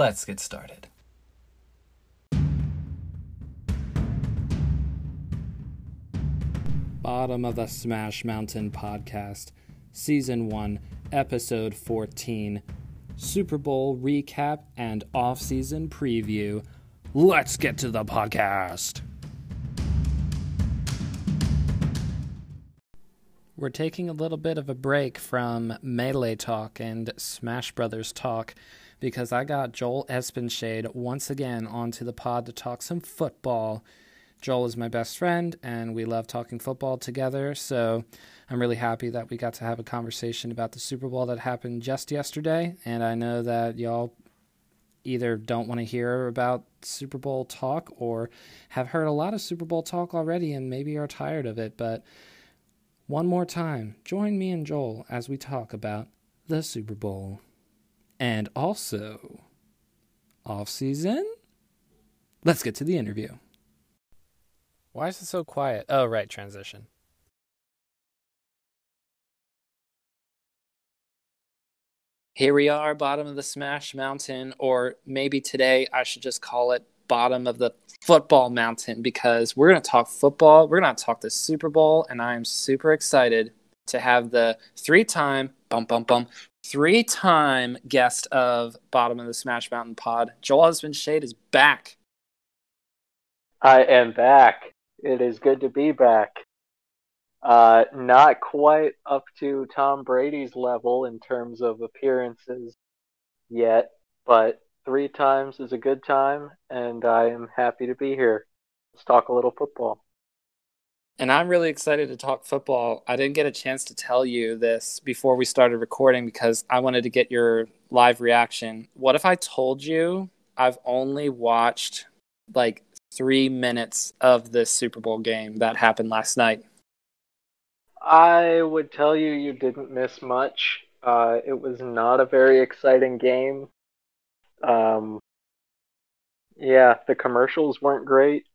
Let's get started. Bottom of the Smash Mountain podcast, Season 1, Episode 14, Super Bowl recap and off-season preview. Let's get to the podcast. We're taking a little bit of a break from Melee Talk and Smash Brothers Talk because I got Joel Espenshade once again onto the pod to talk some football. Joel is my best friend, and we love talking football together. So I'm really happy that we got to have a conversation about the Super Bowl that happened just yesterday. And I know that y'all either don't want to hear about Super Bowl talk or have heard a lot of Super Bowl talk already and maybe are tired of it. But one more time, join me and Joel as we talk about the Super Bowl. And also, off season? Let's get to the interview. Why is it so quiet? Oh, right, transition. Here we are, bottom of the Smash Mountain, or maybe today I should just call it bottom of the football mountain because we're going to talk football. We're going to talk the Super Bowl, and I am super excited to have the three time, bum, bum, bum, three time guest of Bottom of the Smash Mountain pod. Joel Espenshade is back. I am back. It is good to be back. Uh, not quite up to Tom Brady's level in terms of appearances yet, but three times is a good time, and I am happy to be here. Let's talk a little football. And I'm really excited to talk football. I didn't get a chance to tell you this before we started recording because I wanted to get your live reaction. What if I told you I've only watched like three minutes of this Super Bowl game that happened last night. I would tell you you didn't miss much. Uh, it was not a very exciting game. Um, yeah, the commercials weren't great.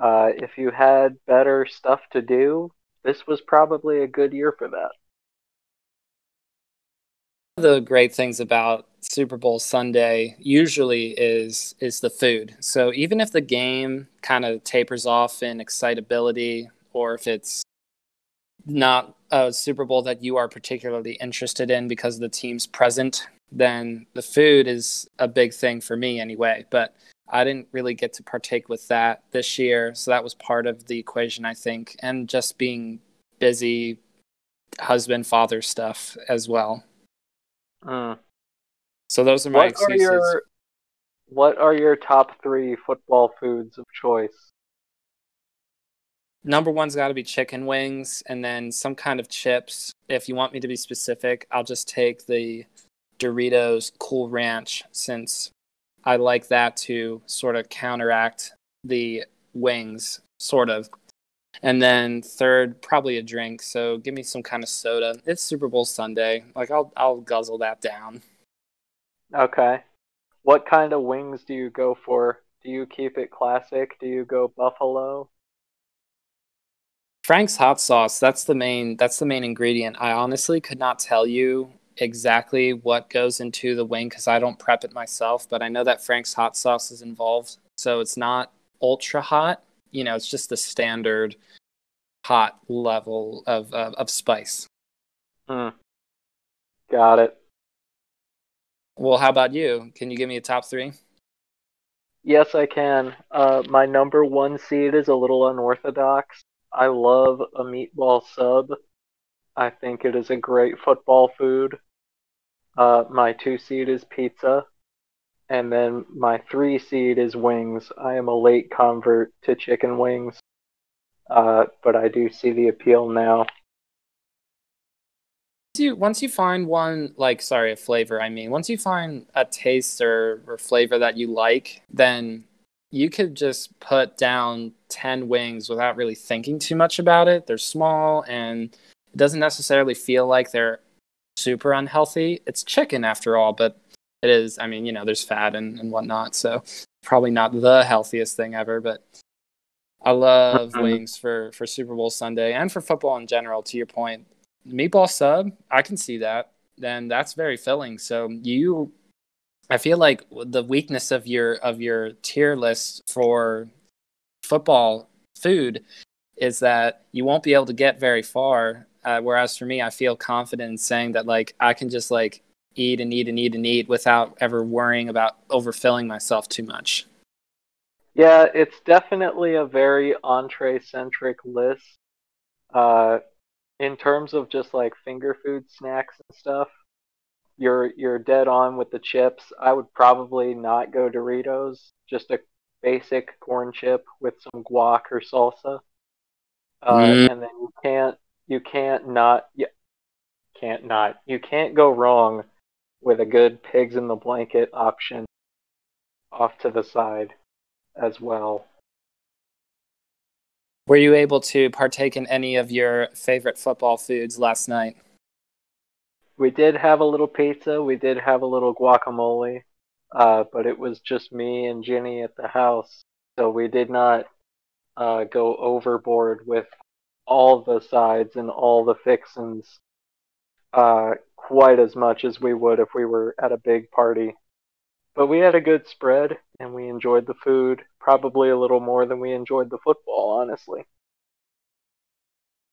Uh, if you had better stuff to do, this was probably a good year for that the great things about Super Bowl Sunday usually is is the food. So even if the game kind of tapers off in excitability or if it's not a Super Bowl that you are particularly interested in because the team's present, then the food is a big thing for me anyway. But I didn't really get to partake with that this year, so that was part of the equation I think and just being busy husband father stuff as well. Mm. So those are my what excuses. Are your, what are your top three football foods of choice? Number one's got to be chicken wings, and then some kind of chips. If you want me to be specific, I'll just take the Doritos Cool Ranch since I like that to sort of counteract the wings, sort of. And then third, probably a drink. So give me some kind of soda. It's Super Bowl Sunday. Like I'll I'll guzzle that down. Okay. What kind of wings do you go for? Do you keep it classic? Do you go buffalo? Frank's hot sauce, that's the main that's the main ingredient. I honestly could not tell you exactly what goes into the wing cuz I don't prep it myself, but I know that Frank's hot sauce is involved. So it's not ultra hot, you know, it's just the standard hot level of of, of spice. Hmm. Got it. Well, how about you? Can you give me a top three? Yes, I can. Uh, my number one seed is a little unorthodox. I love a meatball sub. I think it is a great football food. Uh, my two seed is pizza. And then my three seed is wings. I am a late convert to chicken wings, uh, but I do see the appeal now. You, once you find one, like, sorry, a flavor, I mean, once you find a taste or, or flavor that you like, then you could just put down 10 wings without really thinking too much about it. They're small and it doesn't necessarily feel like they're super unhealthy. It's chicken after all, but it is. I mean, you know, there's fat and, and whatnot, so probably not the healthiest thing ever. But I love mm-hmm. wings for for Super Bowl Sunday and for football in general. To your point, meatball sub, I can see that. Then that's very filling. So you I feel like the weakness of your of your tier list for football food is that you won't be able to get very far. Uh, whereas for me, I feel confident in saying that like I can just like eat and eat and eat and eat without ever worrying about overfilling myself too much. Yeah, it's definitely a very entree centric list. Uh, in terms of just like finger food snacks and stuff, you're you're dead on with the chips. I would probably not go Doritos, just a basic corn chip with some guac or salsa. Uh, mm. And then you can't you can't not yeah, can't not you can't go wrong with a good pigs in the blanket option off to the side as well. Were you able to partake in any of your favorite football foods last night? We did have a little pizza. We did have a little guacamole, uh, but it was just me and Ginny at the house, so we did not uh, go overboard with all the sides and all the fixins uh, quite as much as we would if we were at a big party. But we had a good spread and we enjoyed the food probably a little more than we enjoyed the football, honestly.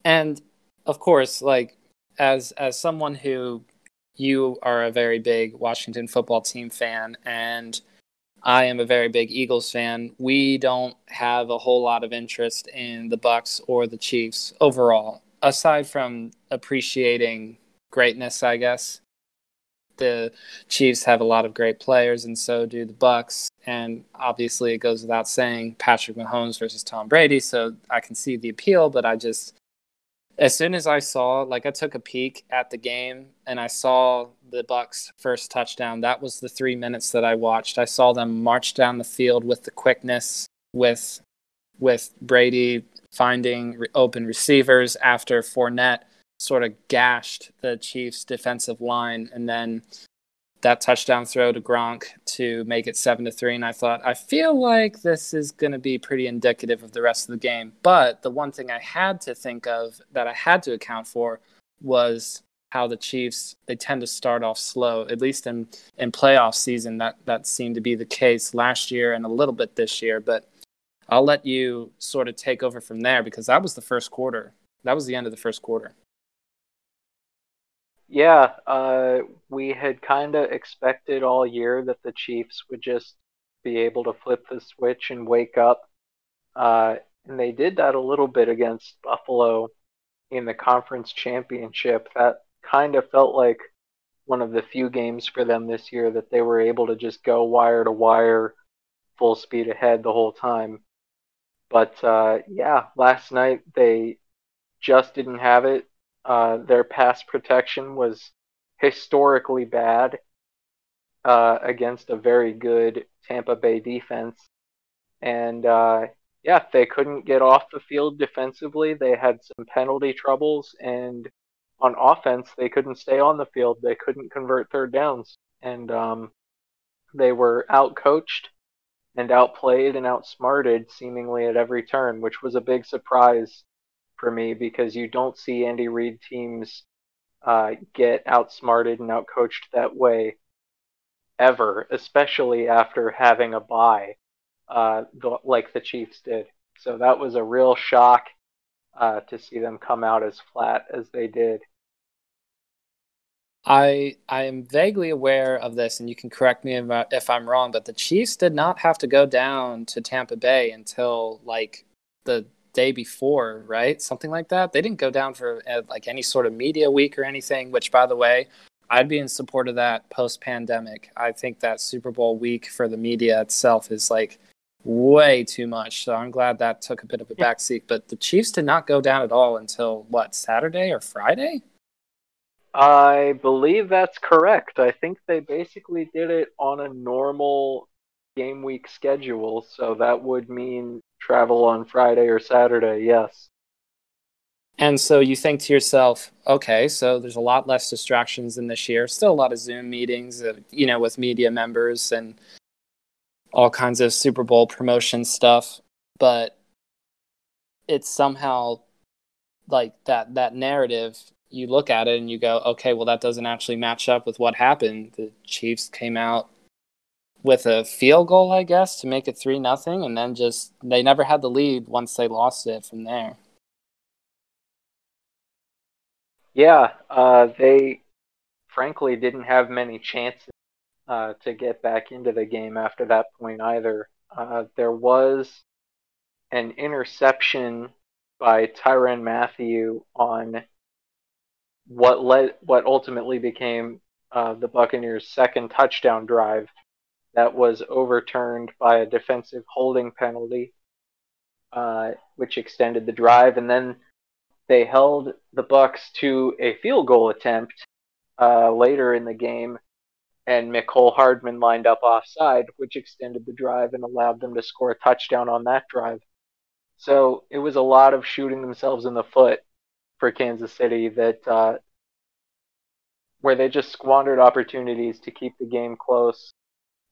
And of course, like as as someone who you are a very big Washington football team fan and I am a very big Eagles fan. We don't have a whole lot of interest in the Bucks or the Chiefs overall, aside from appreciating greatness, I guess. The Chiefs have a lot of great players, and so do the Bucks. And obviously, it goes without saying, Patrick Mahomes versus Tom Brady. So I can see the appeal, but I just as soon as I saw, like, I took a peek at the game and I saw the Bucks' first touchdown. That was the three minutes that I watched. I saw them march down the field with the quickness, with with Brady finding open receivers after Fournette sort of gashed the Chiefs' defensive line, and then that touchdown throw to Gronk to make it seven to three. And I thought, I feel like this is going to be pretty indicative of the rest of the game. But the one thing I had to think of that I had to account for was how the Chiefs they tend to start off slow. At least in in playoff season, that that seemed to be the case last year and a little bit this year. But I'll let you sort of take over from there because that was the first quarter. That was the end of the first quarter. Yeah, uh, we had kind of expected all year that the Chiefs would just be able to flip the switch and wake up. Uh, and they did that a little bit against Buffalo in the conference championship. That kind of felt like one of the few games for them this year that they were able to just go wire to wire, full speed ahead the whole time. But uh, yeah, last night they just didn't have it. Uh, their pass protection was historically bad uh, against a very good Tampa Bay defense. And uh, yeah, they couldn't get off the field defensively. They had some penalty troubles, and on offense, they couldn't stay on the field. They couldn't convert third downs, and um, they were outcoached and outplayed and outsmarted seemingly at every turn, which was a big surprise for me because you don't see Andy Reid teams uh, get outsmarted and outcoached that way ever, especially after having a bye uh, like the Chiefs did. So that was a real shock uh, to see them come out as flat as they did. I I am vaguely aware of this, and you can correct me if I'm wrong, but the Chiefs did not have to go down to Tampa Bay until like the day before, right? Something like that. They didn't go down for uh, like any sort of media week or anything, which by the way, I'd be in support of that post pandemic. I think that Super Bowl week for the media itself is like way too much. So I'm glad that took a bit of a backseat. But the Chiefs did not go down at all until what, Saturday or Friday? I believe that's correct. I think they basically did it on a normal game week schedule. So that would mean travel on Friday or Saturday, yes. And so you think to yourself, okay, so there's a lot less distractions than this year. Still a lot of Zoom meetings, uh, you know, with media members and all kinds of Super Bowl promotion stuff, but it's somehow like that that narrative you look at it and you go, okay, well that doesn't actually match up with what happened. The Chiefs came out with a field goal, I guess, to make it three nothing, and then just they never had the lead once they lost it from there. Yeah, uh, they frankly didn't have many chances uh, to get back into the game after that point either. Uh, there was an interception by Tyrann Mathieu on what led what ultimately became uh, the Buccaneers' second touchdown drive that was overturned by a defensive holding penalty, uh, which extended the drive, and then they held the Bucks to a field goal attempt uh, later in the game, and Mecole Hardman lined up offside, which extended the drive and allowed them to score a touchdown on that drive. So it was a lot of shooting themselves in the foot for Kansas City that uh, where they just squandered opportunities to keep the game close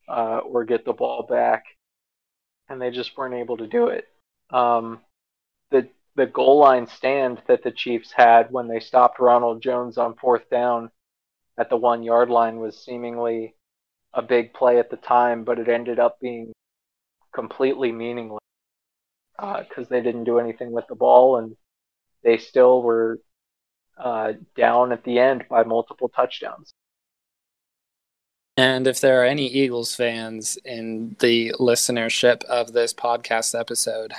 uh, or get the ball back, and they just weren't able to do it. Um, the the goal line stand that the Chiefs had when they stopped Ronald Jones on fourth down at the one yard line was seemingly a big play at the time, but it ended up being completely meaningless because uh, they didn't do anything with the ball and they still were uh, down at the end by multiple touchdowns. And if there are any Eagles fans in the listenership of this podcast episode,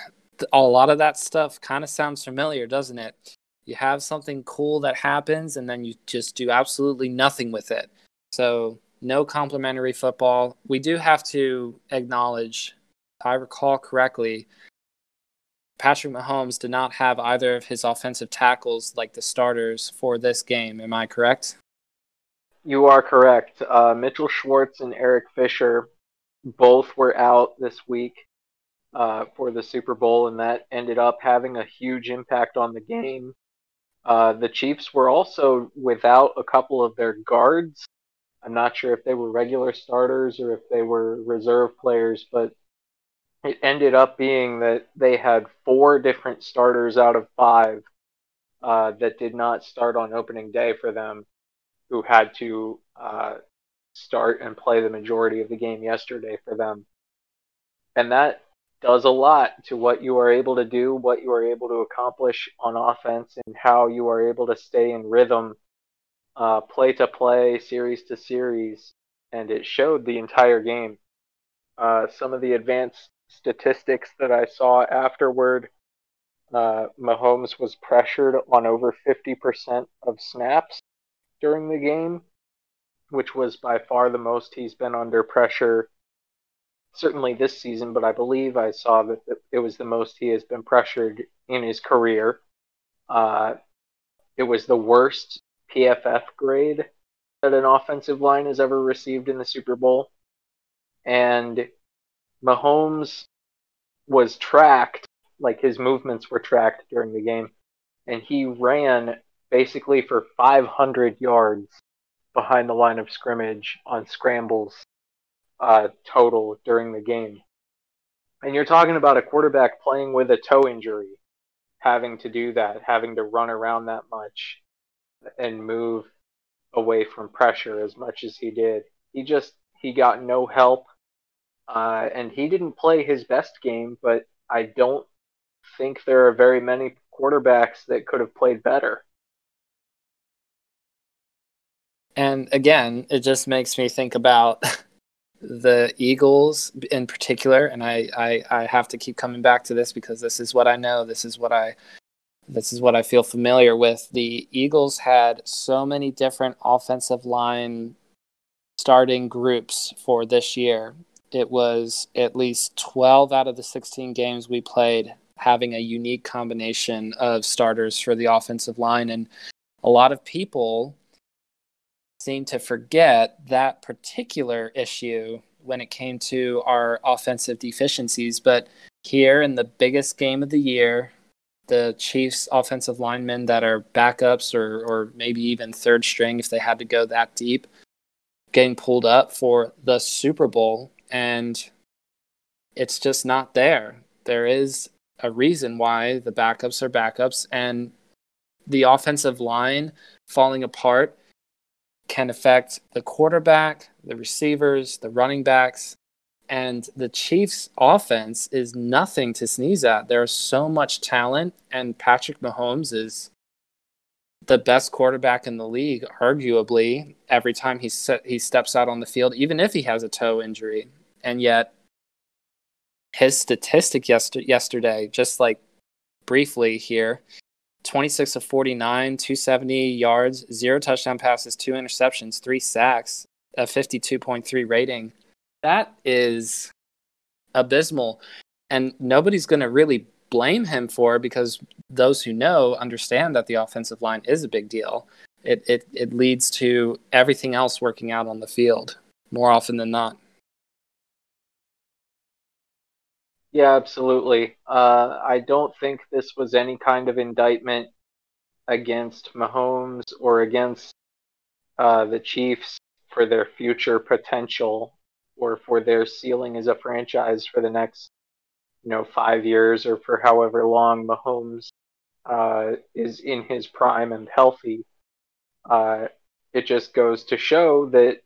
a lot of that stuff kind of sounds familiar, doesn't it? You have something cool that happens and then you just do absolutely nothing with it. So, no complementary football. We do have to acknowledge, if I recall correctly, Patrick Mahomes did not have either of his offensive tackles like the starters for this game. Am I correct? You are correct. Uh, Mitchell Schwartz and Eric Fisher both were out this week uh, for the Super Bowl, and that ended up having a huge impact on the game. Uh, the Chiefs were also without a couple of their guards. I'm not sure if they were regular starters or if they were reserve players, but it ended up being that they had four different starters out of five uh, that did not start on opening day for them who had to uh, start and play the majority of the game yesterday for them. And that does a lot to what you are able to do, what you are able to accomplish on offense, and how you are able to stay in rhythm, uh, play to play, series to series. And it showed the entire game. Uh, some of the advanced statistics that I saw afterward, uh, Mahomes was pressured on over 50% of snaps during the game, which was by far the most he's been under pressure, certainly this season, but I believe I saw that it was the most he has been pressured in his career. Uh, it was the worst PFF grade that an offensive line has ever received in the Super Bowl. And Mahomes was tracked, like his movements were tracked during the game, and he ran basically for 500 yards behind the line of scrimmage on scrambles uh, total during the game. And you're talking about a quarterback playing with a toe injury, having to do that, having to run around that much and move away from pressure as much as he did. He just he got no help, uh, and he didn't play his best game. But I don't think there are very many quarterbacks that could have played better. And again, it just makes me think about the Eagles in particular. And I, I, I have to keep coming back to this because this is what I know. This is what I this is what I feel familiar with. The Eagles had so many different offensive line starting groups for this year. It was at least 12 out of the 16 games we played having a unique combination of starters for the offensive line. And a lot of people seem to forget that particular issue when it came to our offensive deficiencies. But here in the biggest game of the year, the Chiefs offensive linemen that are backups or, or maybe even third string if they had to go that deep, getting pulled up for the Super Bowl. And it's just not there. There is a reason why the backups are backups and the offensive line falling apart can affect the quarterback, the receivers, the running backs, And the Chiefs' offense is nothing to sneeze at. There's so much talent, and Patrick Mahomes is the best quarterback in the league, arguably, every time he set, he steps out on the field, even if he has a toe injury. And yet, his statistic yester- yesterday, just like briefly here, 26 of 49, 270 yards, zero touchdown passes, two interceptions, three sacks, a 52.3 rating that is abysmal. And nobody's going to really blame him for because those who know understand that the offensive line is a big deal. It, it, it leads to everything else working out on the field more often than not. Yeah, absolutely. Uh, I don't think this was any kind of indictment against Mahomes or against uh, the Chiefs for their future potential or for their ceiling as a franchise for the next, you know, five years or for however long Mahomes uh, is in his prime and healthy. Uh, it just goes to show that,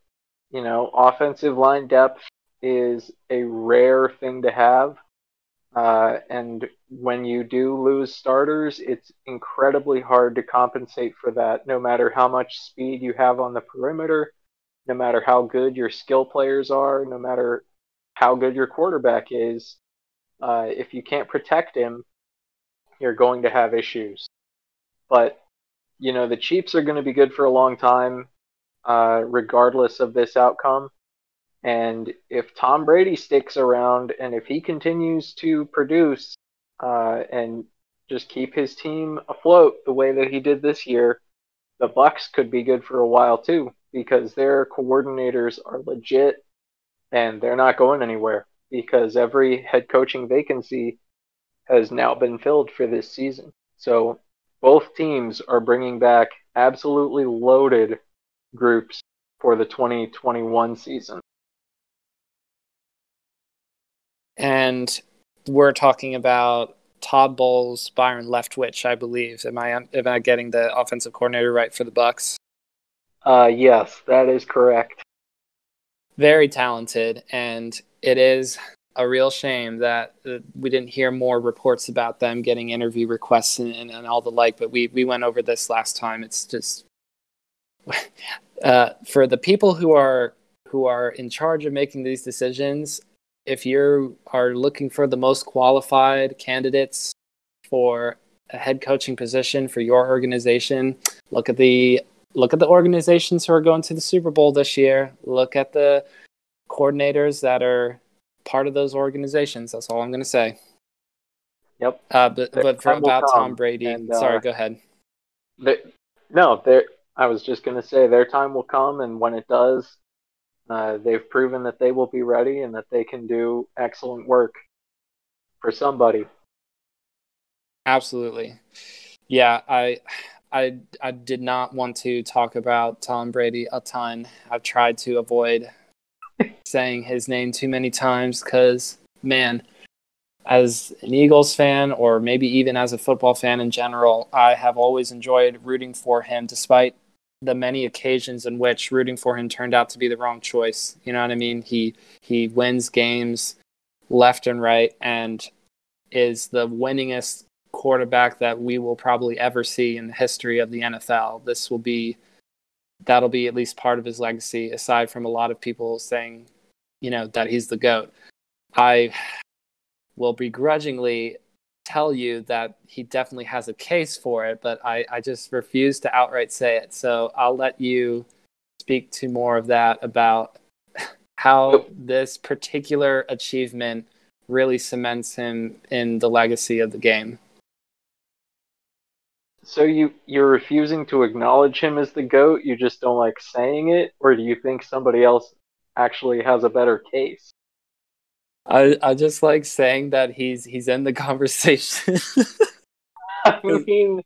you know, offensive line depth is a rare thing to have. Uh, and when you do lose starters, it's incredibly hard to compensate for that, no matter how much speed you have on the perimeter, no matter how good your skill players are, no matter how good your quarterback is, uh, if you can't protect him, you're going to have issues. But, you know, the Chiefs are going to be good for a long time, uh, regardless of this outcome. And if Tom Brady sticks around and if he continues to produce uh, and just keep his team afloat the way that he did this year, the Bucks could be good for a while too because their coordinators are legit and they're not going anywhere because every head coaching vacancy has now been filled for this season. So both teams are bringing back absolutely loaded groups for the 2021 season. And we're talking about Todd Bowles, Byron Leftwich, I believe. Am I am I getting the offensive coordinator right for the Bucks? Uh, yes, that is correct. Very talented, and it is a real shame that uh, we didn't hear more reports about them getting interview requests and, and, and, all the like. But we we went over this last time. It's just uh, for the people who are who are in charge of making these decisions. If you are looking for the most qualified candidates for a head coaching position for your organization, look at the look at the organizations who are going to the Super Bowl this year. Look at the coordinators that are part of those organizations. That's all I'm going to say. Yep. Uh, but but for, about Tom Brady, and, uh, sorry, go ahead. no, I was just going to say their time will come, and when it does, uh, they've proven that they will be ready and that they can do excellent work for somebody. Absolutely. Yeah, I I I did not want to talk about Tom Brady a ton. I've tried to avoid saying his name too many times because man, as an Eagles fan or maybe even as a football fan in general, I have always enjoyed rooting for him despite the many occasions in which rooting for him turned out to be the wrong choice. You know what I mean? He he wins games left and right and is the winningest quarterback that we will probably ever see in the history of the NFL. This will be that'll be at least part of his legacy aside from a lot of people saying, you know, that he's the goat. I will begrudgingly tell you that he definitely has a case for it, but I, I just refuse to outright say it. So I'll let you speak to more of that about how this particular achievement really cements him in the legacy of the game. So you you're refusing to acknowledge him as the goat. You just don't like saying it, or do you think somebody else actually has a better case? I I just like saying that he's he's in the conversation. I mean,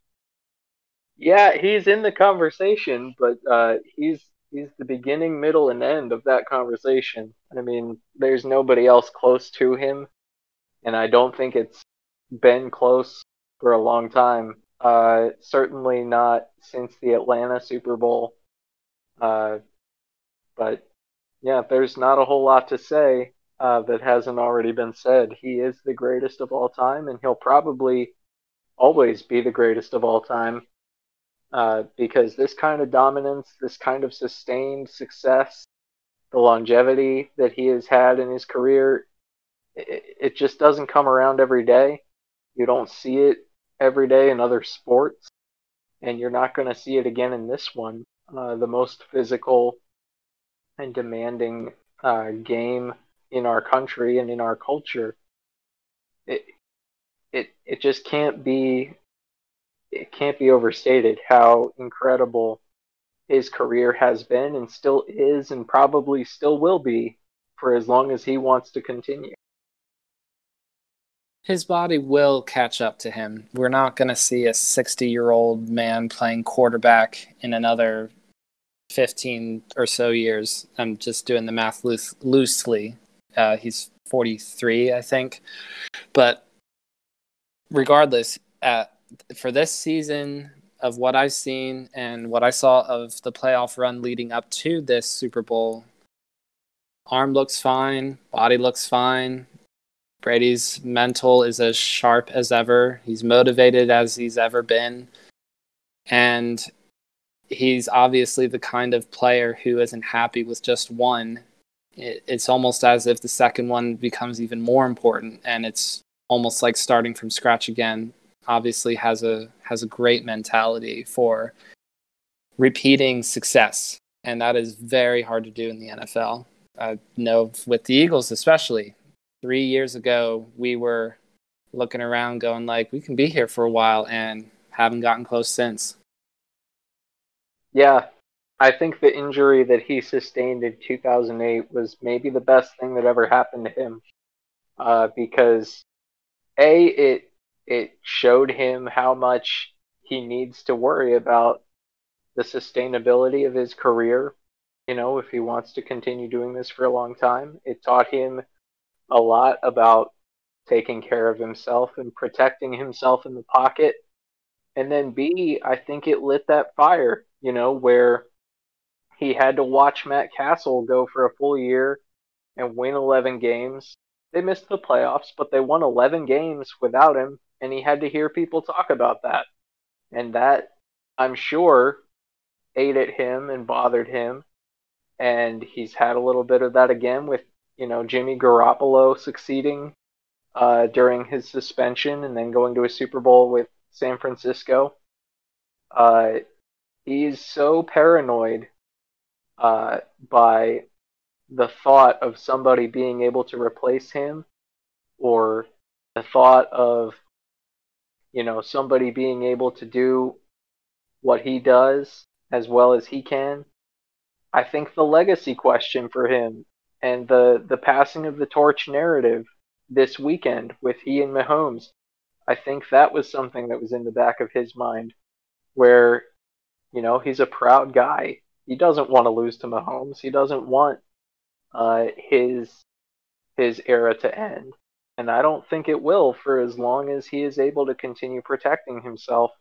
yeah, he's in the conversation, but uh, he's he's the beginning, middle, and end of that conversation. I mean, there's nobody else close to him, and I don't think it's been close for a long time. Uh, certainly not since the Atlanta Super Bowl. Uh, but yeah, there's not a whole lot to say. Uh, that hasn't already been said. He is the greatest of all time, and he'll probably always be the greatest of all time uh, because this kind of dominance, this kind of sustained success, the longevity that he has had in his career, it, it just doesn't come around every day. You don't see it every day in other sports, and you're not going to see it again in this one. Uh, the most physical and demanding uh, game in our country and in our culture. It it it just can't be it can't be overstated how incredible his career has been and still is and probably still will be for as long as he wants to continue. His body will catch up to him. We're not going to see a 60 year old man playing quarterback in another 15 or so years. I'm just doing the math loose, loosely. Uh, he's 43, I think. But regardless, uh, for this season, of what I've seen and what I saw of the playoff run leading up to this Super Bowl, arm looks fine, body looks fine. Brady's mental is as sharp as ever. He's motivated as he's ever been. And he's obviously the kind of player who isn't happy with just one. It's almost as if the second one becomes even more important, and it's almost like starting from scratch again. Obviously, has a has a great mentality for repeating success, and that is very hard to do in the NFL. I know with the Eagles, especially three years ago, we were looking around, going like, "We can be here for a while," and haven't gotten close since. Yeah, I think the injury that he sustained in 2008 was maybe the best thing that ever happened to him, uh, because a it it showed him how much he needs to worry about the sustainability of his career. You know, if he wants to continue doing this for a long time, it taught him a lot about taking care of himself and protecting himself in the pocket. And then B, I think it lit that fire you know, where he had to watch Matt Cassel go for a full year and win 11 games. They missed the playoffs, but they won 11 games without him, and he had to hear people talk about that. And that, I'm sure, ate at him and bothered him. And he's had a little bit of that again with, you know, Jimmy Garoppolo succeeding uh, during his suspension and then going to a Super Bowl with San Francisco. Uh, he's so paranoid uh, by the thought of somebody being able to replace him or the thought of you know somebody being able to do what he does as well as he can i think the legacy question for him and the the passing of the torch narrative this weekend with he and Mahomes i think that was something that was in the back of his mind where you know, he's a proud guy. He doesn't want to lose to Mahomes. He doesn't want uh, his his era to end. And I don't think it will for as long as he is able to continue protecting himself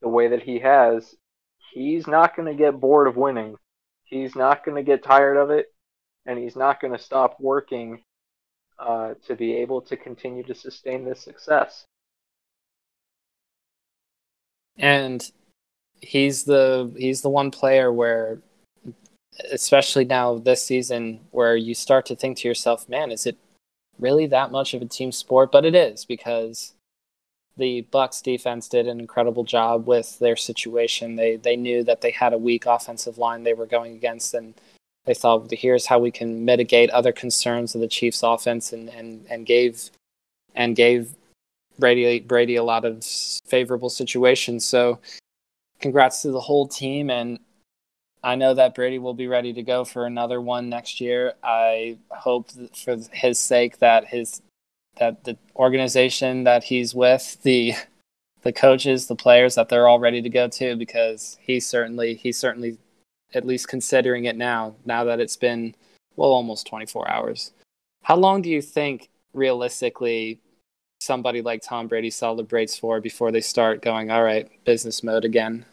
the way that he has. He's not going to get bored of winning. He's not going to get tired of it. And he's not going to stop working uh, to be able to continue to sustain this success. And he's the he's the one player where especially now this season where you start to think to yourself, man, is it really that much of a team sport? But it is because the Bucks defense did an incredible job with their situation. They they knew that they had a weak offensive line they were going against and they thought here's how we can mitigate other concerns of the Chiefs offense and, and, and gave and gave Brady Brady a lot of favorable situations. So congrats to the whole team and I know that Brady will be ready to go for another one next year. I hope for his sake that his that the organization that he's with, the the coaches, the players that they're all ready to go too because he's certainly he's certainly at least considering it now now that it's been well almost 24 hours. How long do you think realistically somebody like Tom Brady celebrates for before they start going, all right, business mode again?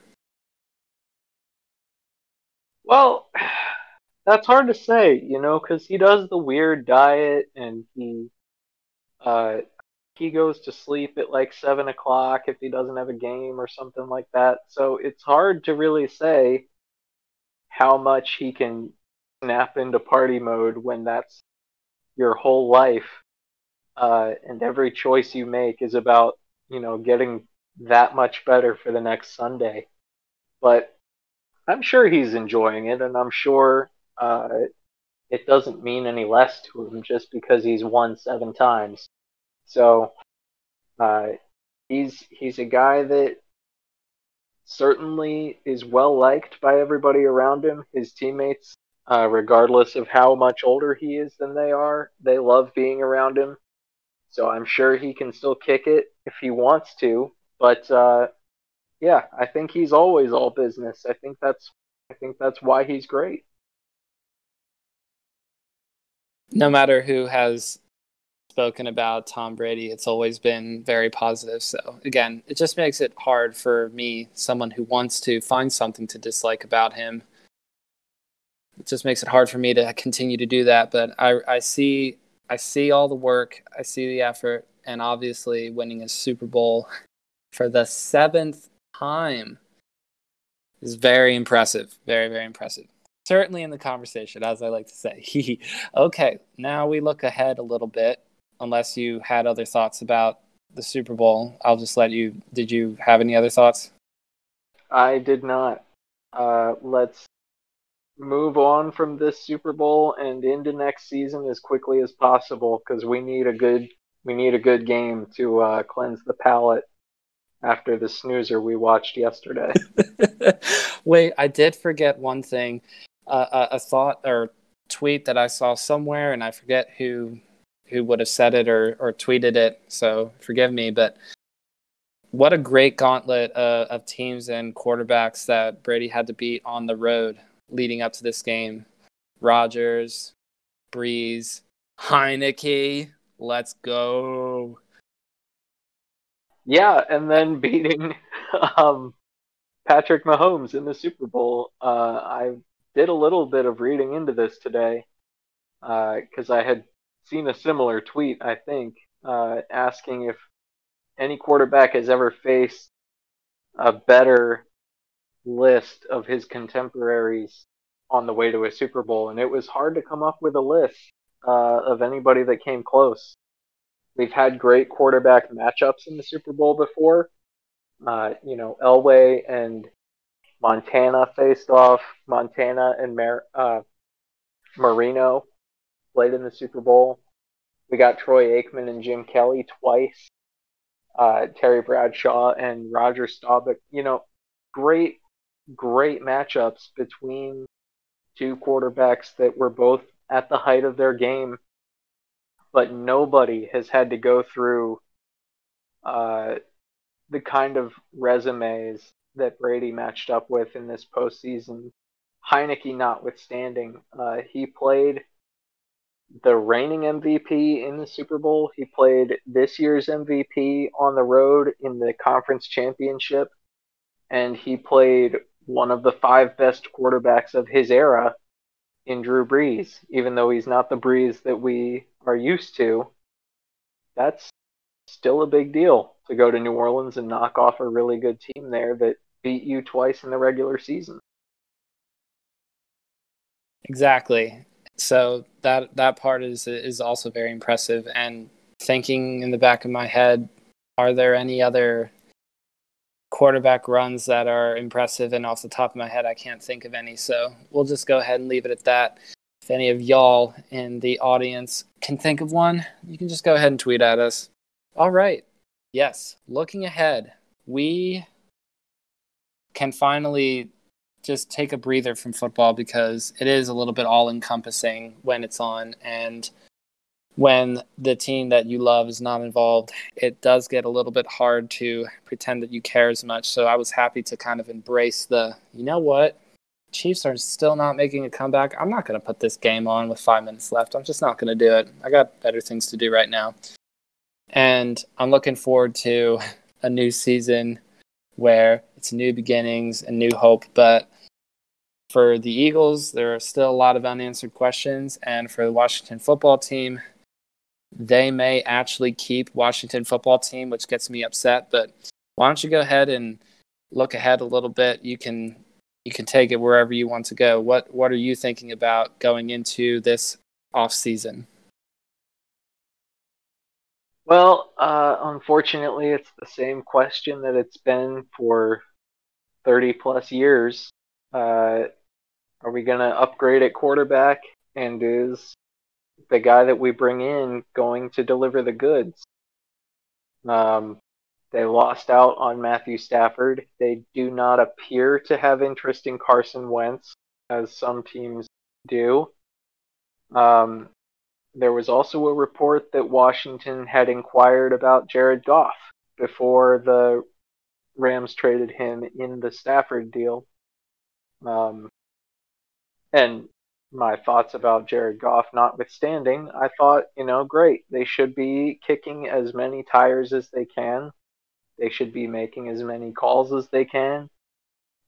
Well, that's hard to say, you know, because he does the weird diet and he uh, he goes to sleep at like seven o'clock if he doesn't have a game or something like that. So it's hard to really say how much he can snap into party mode when that's your whole life, uh, and every choice you make is about you know getting that much better for the next Sunday. But I'm sure he's enjoying it, and I'm sure uh, it doesn't mean any less to him just because he's won seven times. So uh, he's he's a guy that certainly is well liked by everybody around him. His teammates, uh, regardless of how much older he is than they are, they love being around him. So I'm sure he can still kick it if he wants to. But uh, yeah, I think he's always all business. I think that's I think that's why he's great. No matter who has spoken about Tom Brady, it's always been very positive. So again, it just makes it hard for me, someone who wants to find something to dislike about him. It just makes it hard for me to continue to do that. But I, I see, I see all the work, I see the effort, and obviously winning a Super Bowl for the seventh time is very impressive. Very, very impressive certainly in the conversation, as I like to say. okay, now we look ahead a little bit unless you had other thoughts about the Super Bowl, I'll just let you. Did you have any other thoughts? I did not. Uh, let's move on from this Super Bowl and into next season as quickly as possible because we need a good we need a good game to uh, cleanse the palate after the snoozer we watched yesterday. Wait, I did forget one thing. Uh, a, thought or tweet that I saw somewhere, and I forget who who would have said it or, or tweeted it, so forgive me. But what a great gauntlet uh, of teams and quarterbacks that Brady had to beat on the road leading up to this game. Rodgers, Brees, Heinicke, let's go. Yeah, and then beating um, Patrick Mahomes in the Super Bowl. Uh, I did a little bit of reading into this today because uh, I had seen a similar tweet, I think, uh, asking if any quarterback has ever faced a better list of his contemporaries on the way to a Super Bowl, and it was hard to come up with a list uh, of anybody that came close. We've had great quarterback matchups in the Super Bowl before. Uh, you know, Elway and Montana faced off. Montana and Mar- uh, Marino played in the Super Bowl. We got Troy Aikman and Jim Kelly twice. Uh, Terry Bradshaw and Roger Staubach. You know, great, great matchups between two quarterbacks that were both at the height of their game, but nobody has had to go through uh, the kind of resumes that Brady matched up with in this postseason. Heinicke notwithstanding, uh, he played the reigning MVP in the Super Bowl. He played this year's MVP on the road in the conference championship. And he played one of the five best quarterbacks of his era in Drew Brees, even though he's not the Brees that we are used to. That's still a big deal to go to New Orleans and knock off a really good team there that beat you twice in the regular season. Exactly so that that part is is also very impressive. And thinking in the back of my head, are there any other quarterback runs that are impressive? And off the top of my head, I can't think of any. So we'll just go ahead and leave it at that. If any of y'all in the audience can think of one, you can just go ahead and tweet at us. All right. Yes, looking ahead, we can finally just take a breather from football because it is a little bit all encompassing when it's on and when the team that you love is not involved it does get a little bit hard to pretend that you care as much. So i was happy to kind of embrace the you know what? Chiefs are still not making a comeback. I'm not going to put this game on with five minutes left. I'm just not going to do it. I got better things to do right now. And i'm looking forward to a new season where it's new beginnings and new hope. But for the Eagles, there are still a lot of unanswered questions. And for the Washington football team, they may actually keep Washington football team, which gets me upset. But why don't you go ahead and look ahead a little bit? You can you can take it wherever you want to go. What what are you thinking about going into this off season? Well, uh, unfortunately, it's the same question that it's been for 30 plus years. Uh, are we going to upgrade at quarterback? And is the guy that we bring in going to deliver the goods? Um, they lost out on Matthew Stafford. They do not appear to have interest in Carson Wentz, as some teams do. Um, there was also a report that Washington had inquired about Jared Goff before the Rams traded him in the Stafford deal. Um, and my thoughts about Jared Goff notwithstanding, I thought, you know, great. They should be kicking as many tires as they can. They should be making as many calls as they can.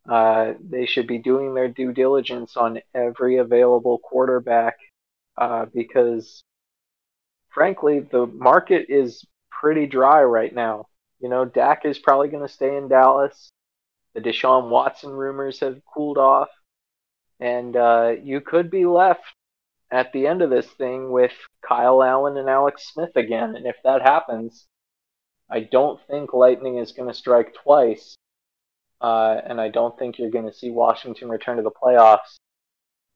Uh, they should be doing their due diligence on every available quarterback uh, because, frankly, the market is pretty dry right now. You know, Dak is probably going to stay in Dallas. The Deshaun Watson rumors have cooled off. And uh, you could be left at the end of this thing with Kyle Allen and Alex Smith again. And if that happens, I don't think lightning is going to strike twice. Uh, and I don't think you're going to see Washington return to the playoffs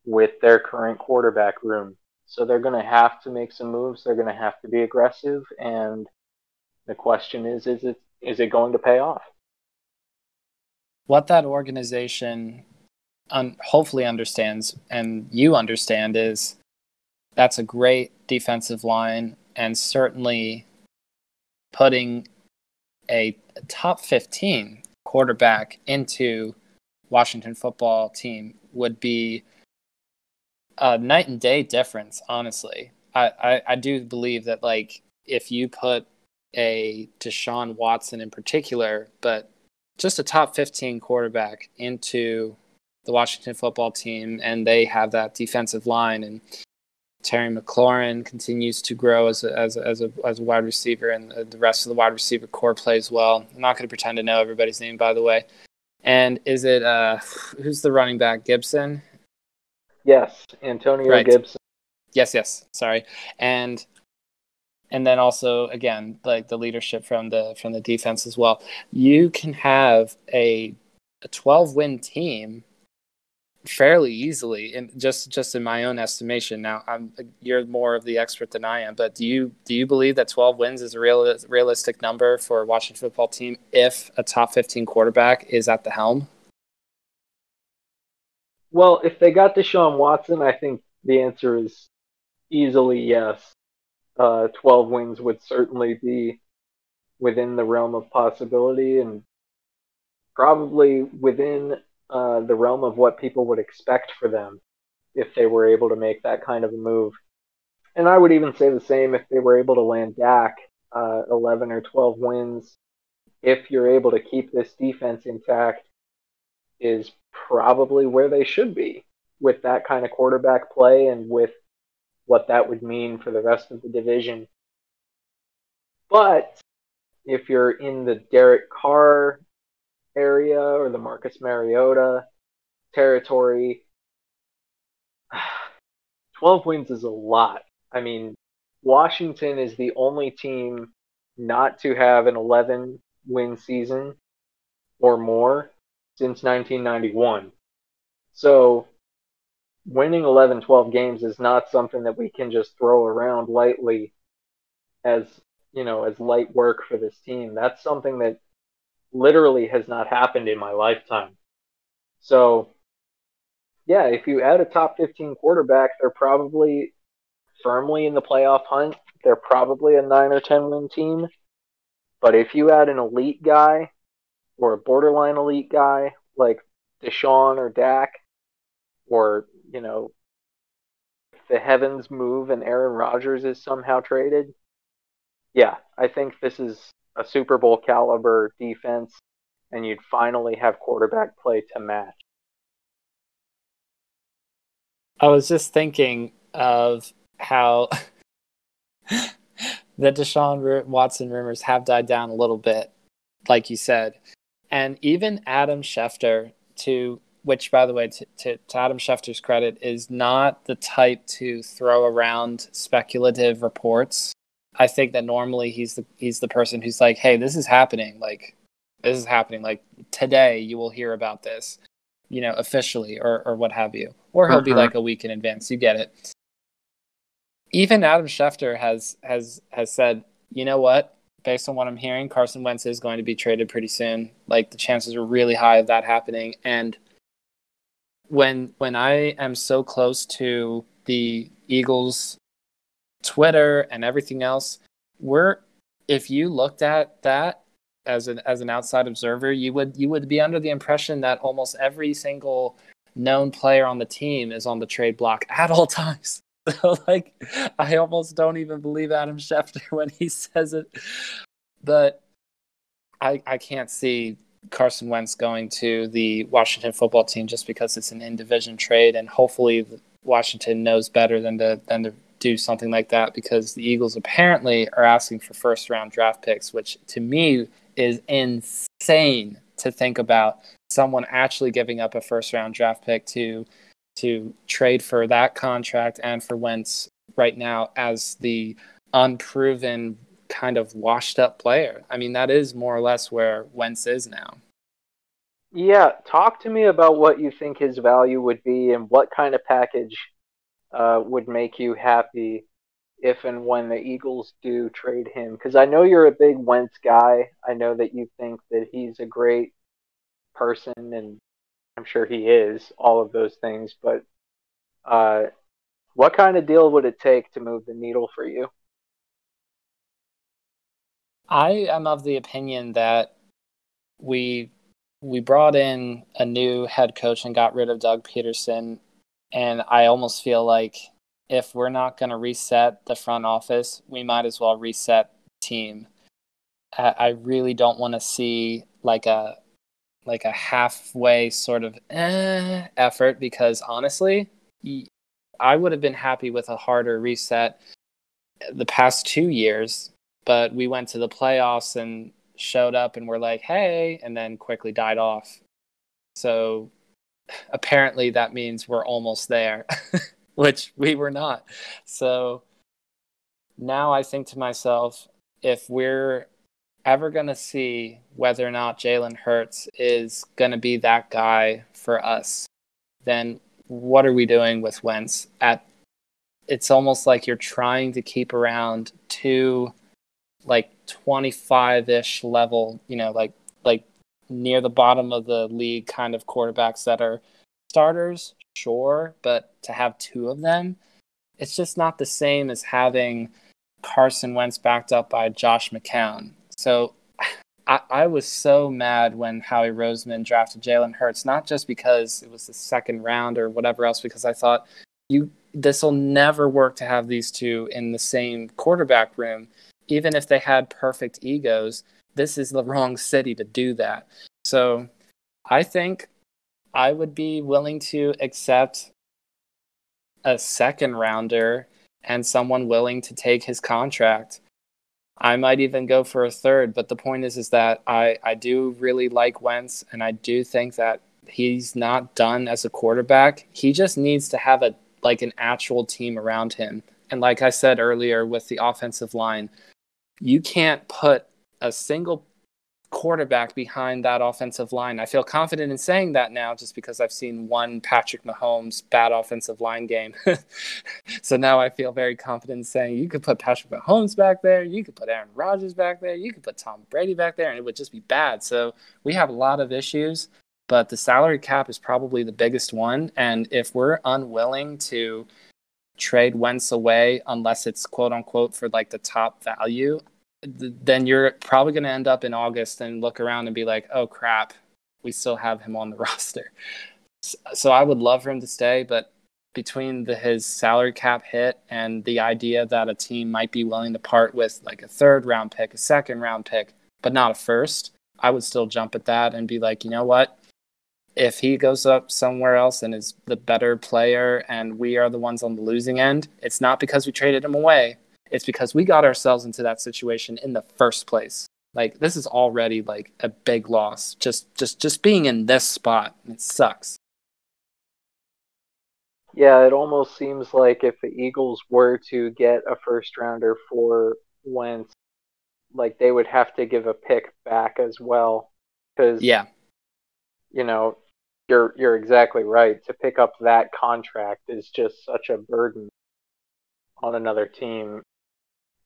with their current quarterback room. So they're going to have to make some moves. They're going to have to be aggressive. And the question is, is it is it going to pay off? What that organization un- hopefully understands and you understand is that's a great defensive line and certainly putting a, top 15 quarterback into Washington football team would be a night and day difference, honestly. I, I, I do believe that like if you put a Deshaun Watson in particular, but just a top 15 quarterback into the Washington football team, and they have that defensive line. And Terry McLaurin continues to grow as a, as a, as a, as a wide receiver, and the rest of the wide receiver corps plays well. I'm not going to pretend to know everybody's name, by the way. And is it uh, who's the running back? Gibson. Yes, Antonio right. Gibson. Yes, yes. Sorry, and and then also again like the leadership from the from the defense as well. You can have a a 12 win team fairly easily and just just in my own estimation. Now i'm you're more of the expert than i am but do you do you believe that 12 wins is a real realistic number for a washington football team if a top 15 quarterback is at the helm? Well if they got deshaun watson i think the answer is easily yes. Uh, 12 wins would certainly be within the realm of possibility and probably within uh, the realm of what people would expect for them if they were able to make that kind of a move. And I would even say the same if they were able to land Dak uh, 11 or 12 wins. If you're able to keep this defense intact, is probably where they should be with that kind of quarterback play and with what that would mean for the rest of the division. But if you're in the Derek Carr area or the Marcus Mariota territory, 12 wins is a lot. I mean, Washington is the only team not to have an 11 win season or more since 1991. So, winning 11 12 games is not something that we can just throw around lightly as, you know, as light work for this team. That's something that literally has not happened in my lifetime. So, yeah, if you add a top 15 quarterback, they're probably firmly in the playoff hunt. They're probably a 9 or 10 win team. But if you add an elite guy or a borderline elite guy like Deshaun or Dak, or, you know, if the heavens move and Aaron Rodgers is somehow traded, yeah, I think this is a Super Bowl caliber defense, and you'd finally have quarterback play to match. I was just thinking of how the Deshaun Watson rumors have died down a little bit, like you said. And even Adam Schefter, to which, by the way, to, to, to, Adam Schefter's credit, is not the type to throw around speculative reports. I think that normally he's the he's the person who's like, "Hey, this is happening. Like, this is happening. Like today, you will hear about this, you know, officially or or what have you." Or he'll uh-huh. be like a week in advance. You get it. Even Adam Schefter has has has said, "You know what? Based on what I'm hearing, Carson Wentz is going to be traded pretty soon. Like the chances are really high of that happening." And when when I am so close to the Eagles Twitter and everything else, we're if you looked at that as an as an outside observer, you would you would be under the impression that almost every single known player on the team is on the trade block at all times. So like I almost don't even believe Adam Schefter when he says it. But I I can't see Carson Wentz going to the Washington football team just because it's an in division trade, and hopefully Washington knows better than to than to do something like that because the Eagles apparently are asking for first round draft picks, which to me is insane to think about someone actually giving up a first round draft pick to to trade for that contract and for Wentz right now as the unproven kind of washed up player. I mean, that is more or less where Wentz is now. Yeah, talk to me about what you think his value would be and what kind of package uh, would make you happy if and when the Eagles do trade him. Because I know you're a big Wentz guy. I know that you think that he's a great person, and I'm sure he is all of those things. But uh, what kind of deal would it take to move the needle for you? I am of the opinion that we we brought in a new head coach and got rid of Doug Pederson, and I almost feel like if we're not going to reset the front office, we might as well reset team. I, I really don't want to see like a like a halfway sort of eh, effort because honestly, I would have been happy with a harder reset the past two years but we went to the playoffs and showed up and were like, hey, and then quickly died off. So apparently that means we're almost there, which we were not. So now I think to myself, if we're ever going to see whether or not Jalen Hurts is going to be that guy for us, then what are we doing with Wentz? At it's almost like you're trying to keep around two like 25-ish level, you know, like like near the bottom of the league kind of quarterbacks that are starters, sure, but to have two of them, it's just not the same as having Carson Wentz backed up by Josh McCown. So I, I was so mad when Howie Roseman drafted Jalen Hurts, not just because it was the second round or whatever else, because I thought you this will never work to have these two in the same quarterback room even if they had perfect egos, this is the wrong city to do that. So I think I would be willing to accept a second rounder and someone willing to take his contract. I might even go for a third, but the point is is that I, I do really like Wentz and I do think that he's not done as a quarterback. He just needs to have a like an actual team around him. And like I said earlier with the offensive line, you can't put a single quarterback behind that offensive line. I feel confident in saying that now just because I've seen one Patrick Mahomes bad offensive line game. so now I feel very confident in saying you could put Patrick Mahomes back there, you could put Aaron Rodgers back there, you could put Tom Brady back there, and it would just be bad. So we have a lot of issues, but the salary cap is probably the biggest one. And if we're unwilling to trade Wentz away unless it's quote unquote for like the top value, then you're probably going to end up in August and look around and be like, oh crap, we still have him on the roster. So I would love for him to stay, but between the, his salary cap hit and the idea that a team might be willing to part with like a third round pick, a second round pick, but not a first, I would still jump at that and be like, you know what? if he goes up somewhere else and is the better player and we are the ones on the losing end, it's not because we traded him away. It's because we got ourselves into that situation in the first place. Like this is already like a big loss. Just just just being in this spot, it sucks. Yeah, it almost seems like if the Eagles were to get a first rounder for Wentz, like they would have to give a pick back as well. Because yeah, you know, you're you're exactly right. To pick up that contract is just such a burden on another team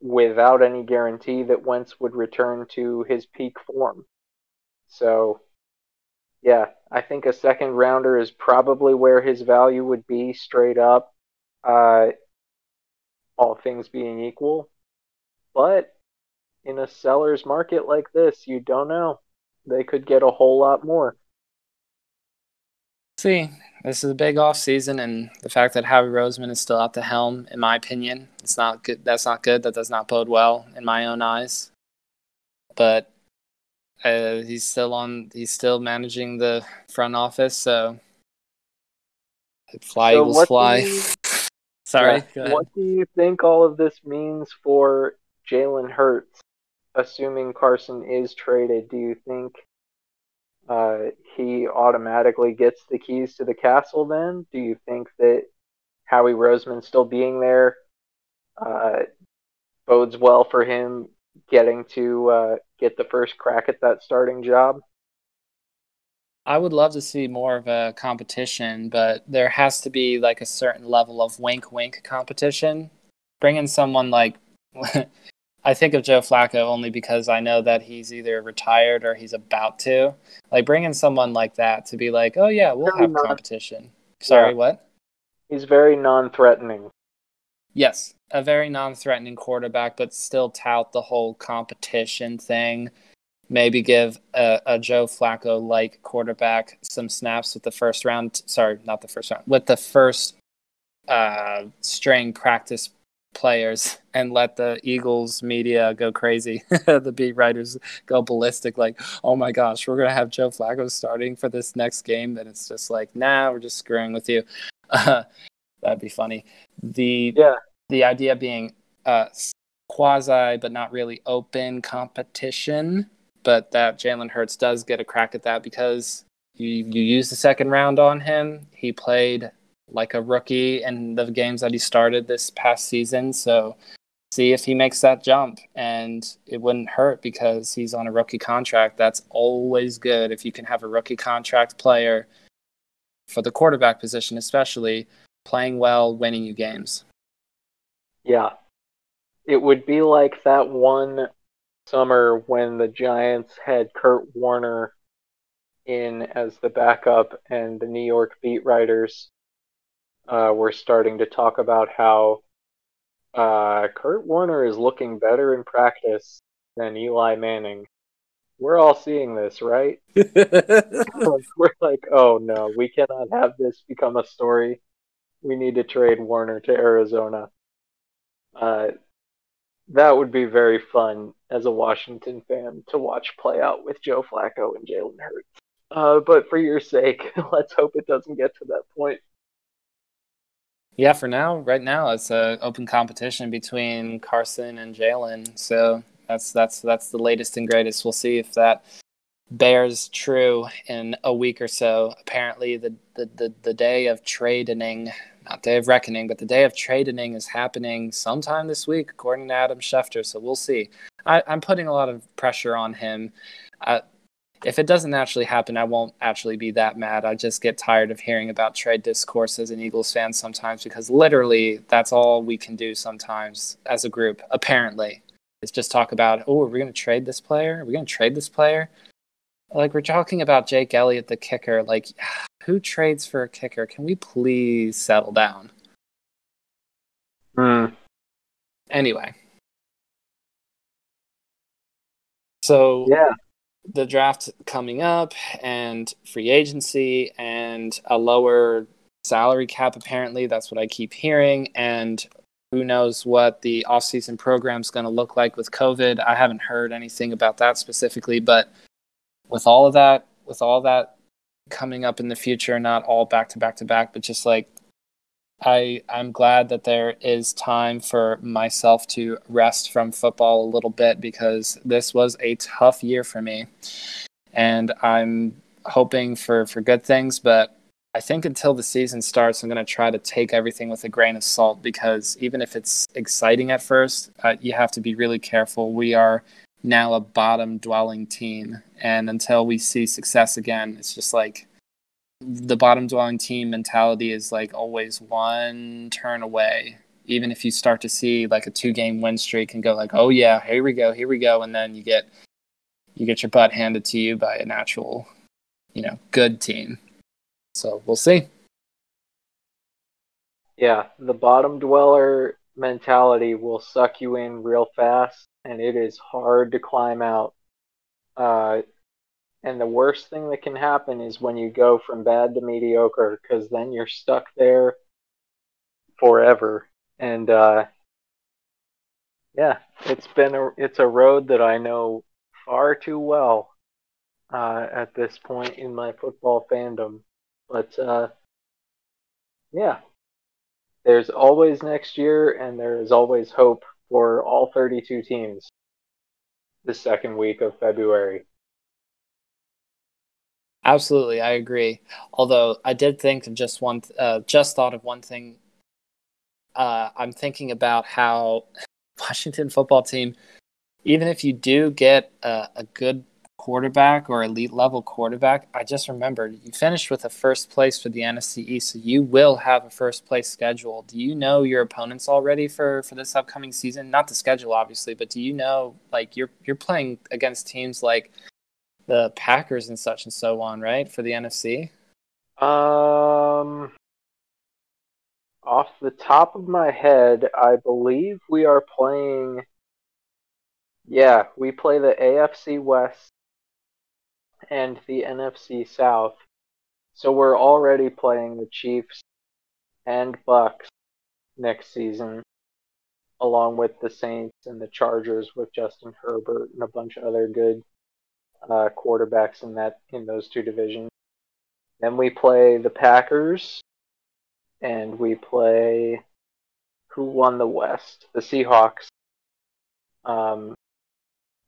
without any guarantee that Wentz would return to his peak form. So, yeah, I think a second rounder is probably where his value would be straight up, uh, all things being equal. But in a seller's market like this, you don't know. They could get a whole lot more see. This is a big off season, and the fact that Howie Roseman is still at the helm, in my opinion, it's not good. That's not good. That does not bode well in my own eyes. But uh, he's still on. He's still managing the front office, so fly so Eagles fly. You, Sorry. Yeah, what do you think all of this means for Jalen Hurts? Assuming Carson is traded, do you think uh, he automatically gets the keys to the castle then? Do you think that Howie Roseman still being there uh, bodes well for him getting to uh, get the first crack at that starting job? I would love to see more of a competition, but there has to be like a certain level of wink wink competition. Bring in someone like I think of Joe Flacco only because I know that he's either retired or he's about to. Like bringing someone like that to be like, oh yeah, we'll have competition. Sorry, yeah. what? He's very non-threatening. Yes, a very non-threatening quarterback, but still tout the whole competition thing. Maybe give a, a Joe Flacco like quarterback some snaps with the first round. Sorry, not the first round. With the first uh, string practice players and let the Eagles media go crazy. the beat writers go ballistic, like, oh my gosh, we're going to have Joe Flacco starting for this next game. And it's just like, nah, we're just screwing with you. Uh, that'd be funny. The, yeah. the idea being uh, quasi, but not really open competition, but that Jalen Hurts does get a crack at that because you, you use the second round on him. He played like a rookie in the games that he started this past season. So see if he makes that jump. And it wouldn't hurt because he's on a rookie contract. That's always good if you can have a rookie contract player for the quarterback position, especially playing well, winning you games. Yeah. It would be like that one summer when the Giants had Kurt Warner in as the backup and the New York beat writers uh, we're starting to talk about how uh, Kurt Warner is looking better in practice than Eli Manning. We're all seeing this, right? we're like, oh no, we cannot have this become a story. We need to trade Warner to Arizona. Uh, that would be very fun as a Washington fan to watch play out with Joe Flacco and Jalen Hurts. Uh, but for your sake, let's hope it doesn't get to that point. Yeah, for now, right now, it's an open competition between Carson and Jalen. So that's that's that's the latest and greatest. We'll see if that bears true in a week or so. Apparently, the the the, the day of trading, not day of reckoning, but the day of trading is happening sometime this week, according to Adam Schefter. So we'll see. I, am putting a lot of pressure on him. Uh, if it doesn't actually happen, I won't actually be that mad. I just get tired of hearing about trade discourse as an Eagles fan sometimes because literally that's all we can do sometimes as a group, apparently. Is just talk about, oh, are we going to trade this player? Are we going to trade this player? Like, we're talking about Jake Elliott, the kicker. Like, who trades for a kicker? Can we please settle down? Hmm. Anyway. So, yeah the draft coming up and free agency and a lower salary cap apparently. That's what i keep hearing. And who knows what the offseason program is going to look like with covid. I haven't heard anything about that specifically but with all of that with all that coming up in the future, not all back to back to back, but just like I I'm glad that there is time for myself to rest from football a little bit because this was a tough year for me. And I'm hoping for for good things, but I think until the season starts, I'm going to try to take everything with a grain of salt because even if it's exciting at first, uh, you have to be really careful. We are now a bottom dwelling team. And until we see success again, it's just like the bottom dwelling team mentality is like always one turn away. Even if you start to see like a two game win streak and go like, oh yeah, here we go, here we go, and then you get you get your butt handed to you by an actual, you know, good team. So we'll see. Yeah, the bottom dweller mentality will suck you in real fast, and it is hard to climb out. Uh, and the worst thing that can happen is when you go from bad to mediocre, because then you're stuck there forever. And uh, yeah, it's been a it's a road that I know far too well uh, at this point in my football fandom. But uh, yeah, there's always next year, and there is always hope for all 32 teams the second week of February. Absolutely, I agree. Although I did think of just one, uh, just thought of one thing. Uh, I'm thinking about how Washington football team, even if you do get a, a good quarterback or elite level quarterback, I just remembered you finished with a first place for the NFC East, so you will have a first place schedule. Do you know your opponents already for for this upcoming season? Not the schedule, obviously, but do you know like you're you're playing against teams like the Packers and such and so on, right, for the NFC? Um, off the top of my head, I believe we are playing. Yeah, we play the AFC West and the NFC South. So we're already playing the Chiefs and Bucks next season, along with the Saints and the Chargers with Justin Herbert and a bunch of other good uh, quarterbacks in that in those two divisions. Then we play the Packers, and we play who won the West? The Seahawks. Um,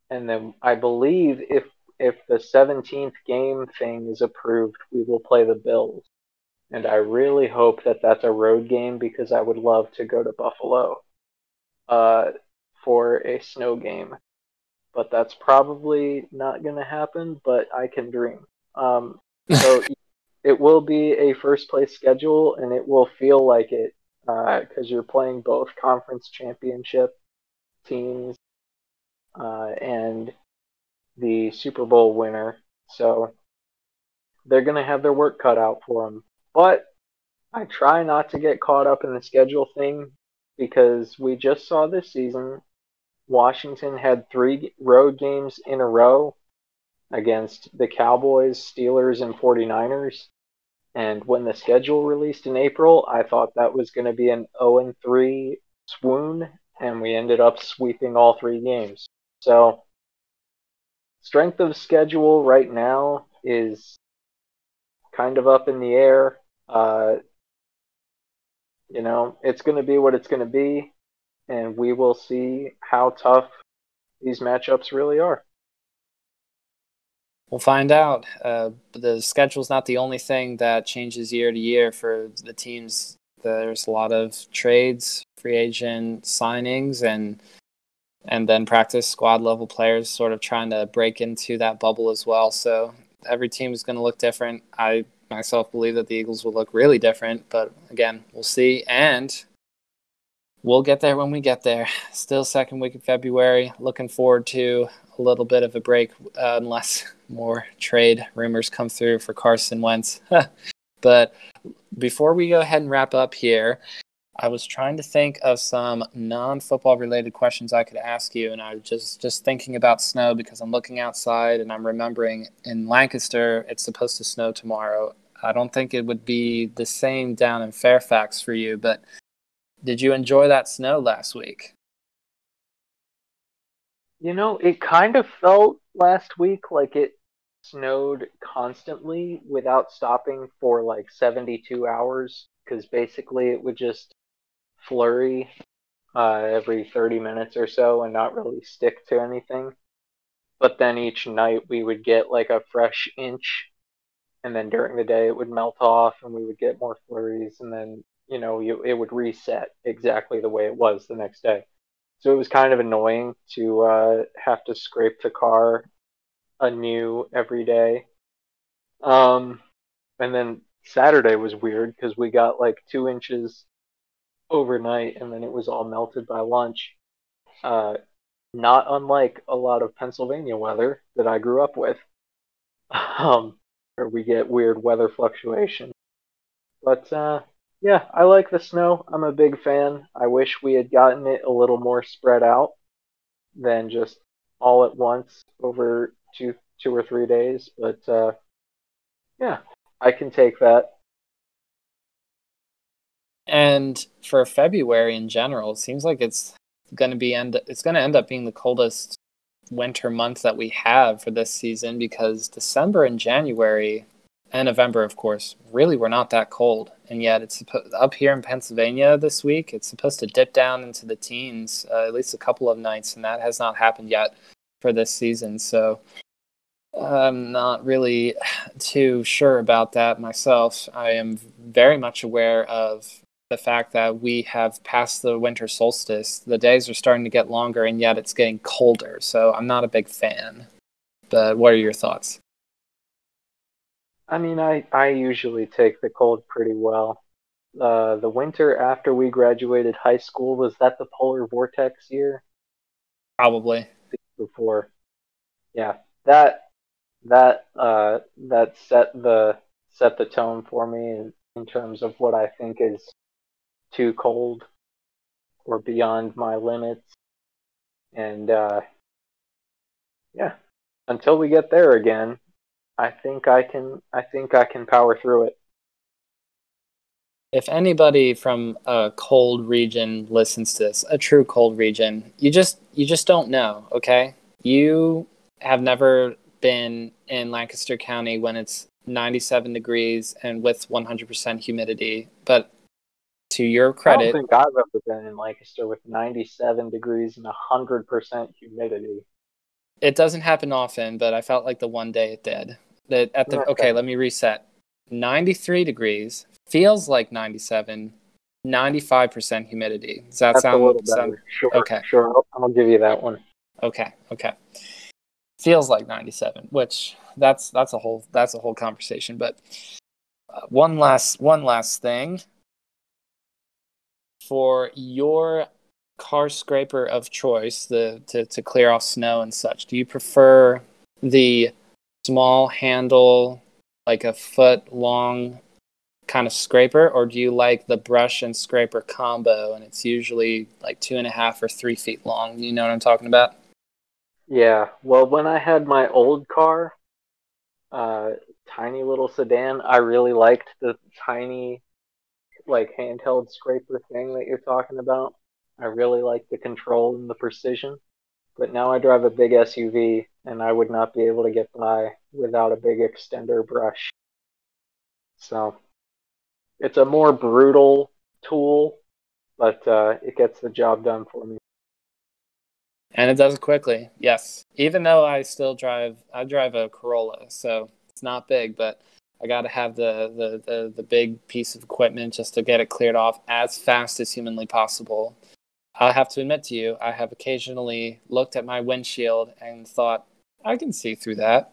and then I believe if if the 17th game thing is approved, we will play the Bills. And I really hope that that's a road game because I would love to go to Buffalo uh, for a snow game. But that's probably not going to happen, but I can dream. Um, so it will be a first place schedule and it will feel like it because uh, you're playing both conference championship teams uh, and the Super Bowl winner. So they're going to have their work cut out for them. But I try not to get caught up in the schedule thing because we just saw this season Washington had three road games in a row against the Cowboys, Steelers, and 49ers. And when the schedule released in April, I thought that was going to be an 0 3 swoon, and we ended up sweeping all three games. So strength of schedule right now is kind of up in the air. Uh, you know, it's going to be what it's going to be, and we will see how tough these matchups really are. We'll find out. Uh, the schedule's not the only thing that changes year to year for the teams. There's a lot of trades, free agent signings, and and then practice squad level players sort of trying to break into that bubble as well. So every team is going to look different. I myself believe that the Eagles will look really different, but again, we'll see. And we'll get there when we get there. Still second week of February. Looking forward to a little bit of a break, uh, unless more trade rumors come through for Carson Wentz. but before we go ahead and wrap up here, I was trying to think of some non-football related questions I could ask you, and I was just just thinking about snow because I'm looking outside and I'm remembering in Lancaster it's supposed to snow tomorrow. I don't think it would be the same down in Fairfax for you, but did you enjoy that snow last week? You know, it kind of felt last week like it snowed constantly without stopping for like 72 hours because basically it would just flurry uh, every 30 minutes or so and not really stick to anything. But then each night we would get like a fresh inch, and then during the day it would melt off and we would get more flurries, and then you know you, it would reset exactly the way it was the next day. So it was kind of annoying to uh, have to scrape the car anew every day. Um, and then Saturday was weird because we got like two inches overnight and then it was all melted by lunch. Uh, not unlike a lot of Pennsylvania weather that I grew up with, um, where we get weird weather fluctuation. But uh, yeah, I like the snow. I'm a big fan. I wish we had gotten it a little more spread out than just all at once over two two or three days. But uh, yeah, I can take that. And for February in general, it seems like it's going to be end. It's going to end up being the coldest winter month that we have for this season because December and January and November, of course, really were not that cold. And yet, it's up here in Pennsylvania this week. It's supposed to dip down into the teens uh, at least a couple of nights, and that has not happened yet for this season. So I'm not really too sure about that myself. I am very much aware of the fact that we have passed the winter solstice. The days are starting to get longer, and yet it's getting colder. So I'm not a big fan. But what are your thoughts? I mean, I, I usually take the cold pretty well. Uh, the winter after we graduated high school was that the polar vortex year? Probably before. Yeah, that that uh, that set the set the tone for me in, in terms of what I think is too cold or beyond my limits. And uh, yeah, until we get there again, I think I can I think I can power through it. If anybody from a cold region listens to this, a true cold region, you just you just don't know, okay? You have never been in Lancaster County when it's 97 degrees and with 100% humidity, but to your credit, I don't think I've ever been in Lancaster with 97 degrees and 100% humidity. It doesn't happen often, but I felt like the one day it did. That at the okay, okay let me reset. 93 degrees feels like 97, 95% humidity. Does that That's sound a little better? Sound, sure, okay? Sure, I'll, I'll give you that one. Okay, okay. Feels like 97, which that's that's a whole that's a whole conversation. But uh, one last one last thing for your car scraper of choice, the to, to clear off snow and such, do you prefer the small handle, like a foot long kind of scraper, or do you like the brush and scraper combo and it's usually like two and a half or three feet long? You know what I'm talking about? Yeah. Well, when I had my old car, uh, tiny little sedan, I really liked the tiny like handheld scraper thing that you're talking about. I really like the control and the precision. But now I drive a big SUV and I would not be able to get by without a big extender brush. So it's a more brutal tool, but uh, it gets the job done for me. And it does it quickly, yes. Even though I still drive, I drive a Corolla, so it's not big, but I got to have the, the, the, the big piece of equipment just to get it cleared off as fast as humanly possible. I have to admit to you, I have occasionally looked at my windshield and thought, I can see through that,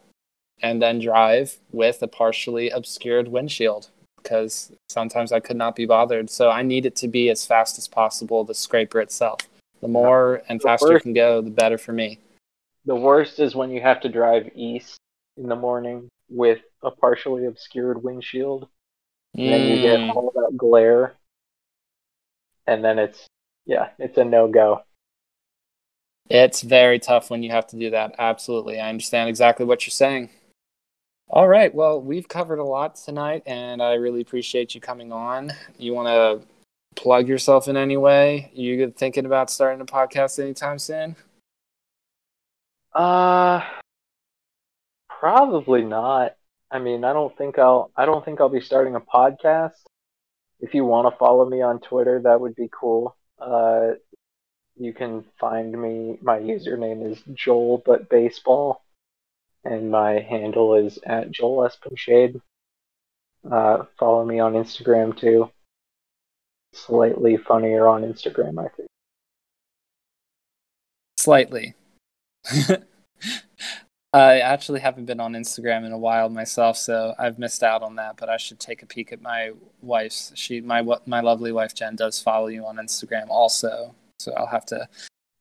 and then drive with a partially obscured windshield because sometimes I could not be bothered. So I need it to be as fast as possible, the scraper itself. The more and faster it can go, the better for me. The worst is when you have to drive east in the morning with a partially obscured windshield. And mm. then you get mm. all that glare. And then it's, yeah, it's a no go. It's very tough when you have to do that. Absolutely. I understand exactly what you're saying. All right. Well, we've covered a lot tonight, and I really appreciate you coming on. You want to plug yourself in any way? You thinking about starting a podcast anytime soon? Uh, Probably not. I mean, I don't think I'll I don't think I'll be starting a podcast. If you want to follow me on Twitter, that would be cool. Uh, you can find me. My username is Joel but baseball, and my handle is at Joel Espenshade. Uh, follow me on Instagram too. Slightly funnier on Instagram, I think. Slightly. I actually haven't been on Instagram in a while myself, so I've missed out on that. But I should take a peek at my wife's. She, my my lovely wife Jen, does follow you on Instagram also, so I'll have to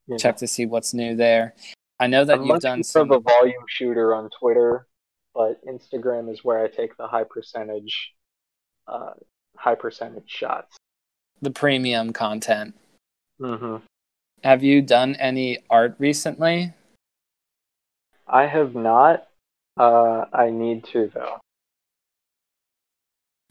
yeah. check to see what's new there. I know that I'm you've done some of a volume shooter on Twitter, but Instagram is where I take the high percentage, uh, high percentage shots. The premium content. Mm-hmm. Have you done any art recently? I have not. Uh, I need to though.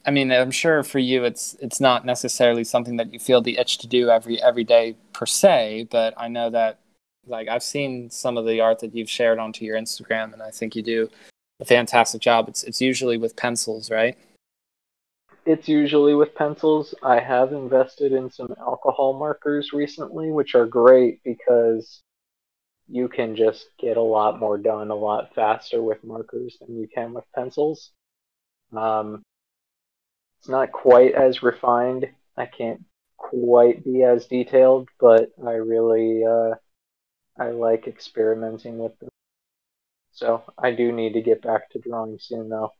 I mean, I'm sure for you, it's it's not necessarily something that you feel the itch to do every every day per se. But I know that, like, I've seen some of the art that you've shared onto your Instagram, and I think you do a fantastic job. It's it's usually with pencils, right? It's usually with pencils. I have invested in some alcohol markers recently, which are great because you can just get a lot more done a lot faster with markers than you can with pencils. Um, it's not quite as refined. I can't quite be as detailed, but I really uh, I like experimenting with them. So I do need to get back to drawing soon, though.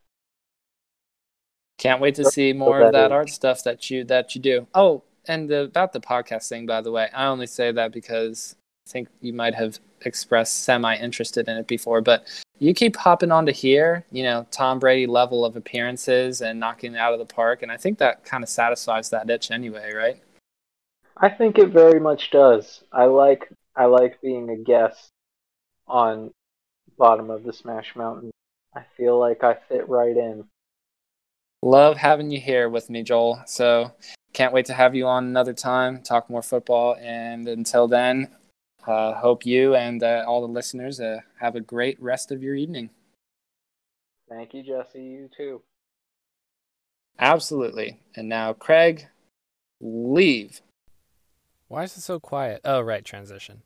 Can't wait to see more of that art stuff that you that you do. Oh, and the, about the podcast thing, by the way, I only say that because think you might have expressed semi interested in it before, but you keep hopping onto here, you know, Tom Brady level of appearances and knocking it out of the park, and I think that kind of satisfies that itch anyway, right? I think it very much does. I like I like being a guest on bottom of the Smash Mountain. I feel like I fit right in. Love having you here with me, Joel. So can't wait to have you on another time, talk more football. And until then, uh, hope you and uh, all the listeners uh, have a great rest of your evening. Thank you, Jesse. You too. Absolutely. And now, Craig, leave. Why is it so quiet? Oh, right, transition.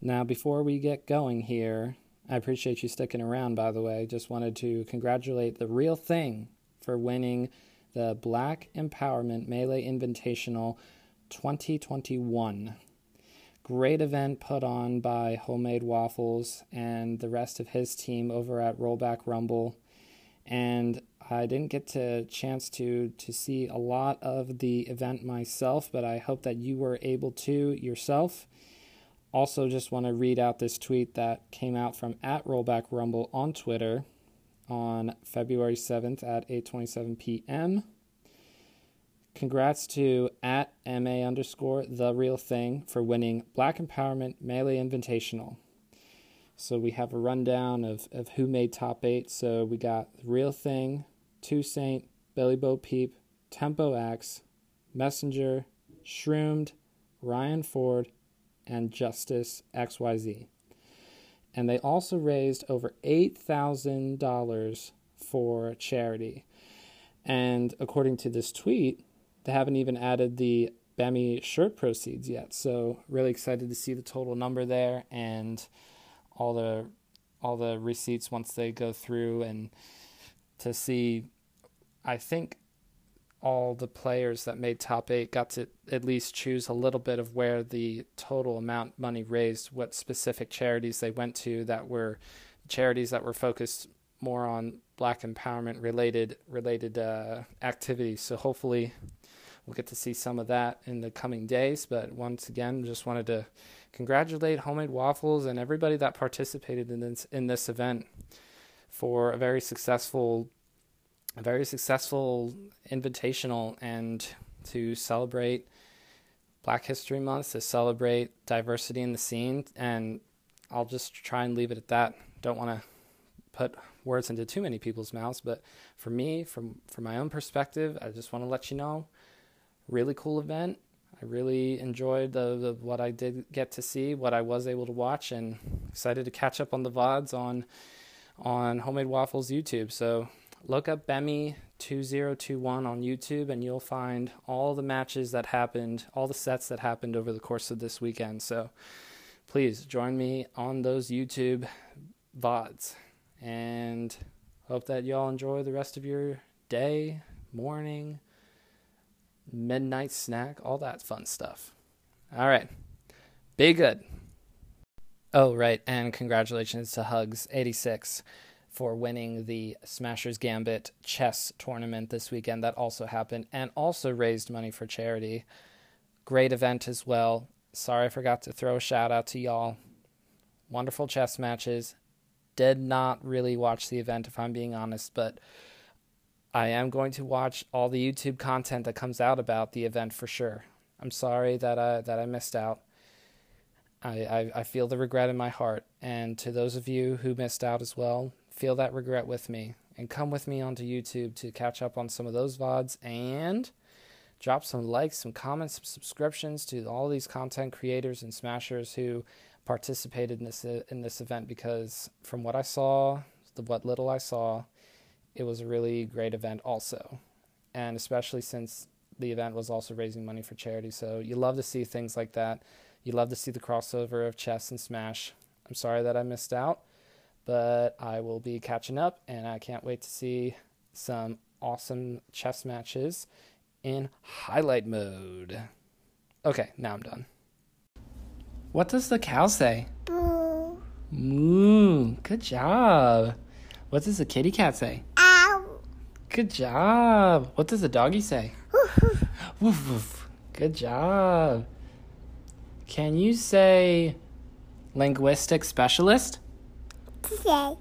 Now, before we get going here, I appreciate you sticking around, by the way. Just wanted to congratulate the real thing for winning the Black Empowerment Melee Invitational 2021 great event put on by Homemade Waffles and the rest of his team over at Rollback Rumble. And I didn't get a chance to to see a lot of the event myself, but I hope that you were able to yourself. Also, just want to read out this tweet that came out from at Rollback Rumble on Twitter on February 7th at 8:27 p.m. Congrats to at MA underscore the real thing for winning Black Empowerment Melee Invitational. So we have a rundown of, of who made top eight. So we got Real Thing, 2Saint, Billy Bo Peep, Tempo Axe, Messenger, Shroomed, Ryan Ford, and Justice XYZ. And they also raised over $8,000 for charity. And according to this tweet, they haven't even added the Bemi shirt proceeds yet. So really excited to see the total number there and all the all the receipts once they go through and to see I think all the players that made top eight got to at least choose a little bit of where the total amount money raised, what specific charities they went to that were charities that were focused more on black empowerment related related uh, activities. So hopefully we'll get to see some of that in the coming days. But once again, just wanted to congratulate Homemade Waffles and everybody that participated in this in this event for a very successful, a very successful invitational, and to celebrate Black History Month, to celebrate diversity in the scene, and I'll just try and leave it at that. Don't want to put words into too many people's mouths, but for me, from from my own perspective, I just want to let you know really cool event. I really enjoyed the, the, what I did get to see, what I was able to watch, and excited to catch up on the vods on on Homemade Waffles YouTube. So look up Bemi2021 on YouTube and you'll find all the matches that happened, all the sets that happened over the course of this weekend. So please join me on those YouTube VODs and hope that y'all enjoy the rest of your day, morning, midnight snack, all that fun stuff. All right. Be good. Oh, right. And congratulations to Hugs86 for winning the Smashers Gambit chess tournament this weekend. That also happened and also raised money for charity. Great event as well. Sorry I forgot to throw a shout out to y'all. Wonderful chess matches. Did not really watch the event, if I'm being honest, but I am going to watch all the YouTube content that comes out about the event for sure. I'm sorry that I that I missed out. I, I, I feel the regret in my heart, and to those of you who missed out as well, feel that regret with me and come with me onto YouTube to catch up on some of those VODs and drop some likes, some comments, some subscriptions to all these content creators and smashers who participated in this in this event because from what I saw, the what little I saw, it was a really great event also. And especially since the event was also raising money for charity. So you love to see things like that. You love to see the crossover of chess and smash. I'm sorry that I missed out but I will be catching up and I can't wait to see some awesome chess matches in highlight mode. Okay, now I'm done. What does the cow say? Boo. Moo. Good job. What does the kitty cat say? Ow. Good job. What does the doggy say? woof woof. Good job. Can you say linguistic specialist? Say.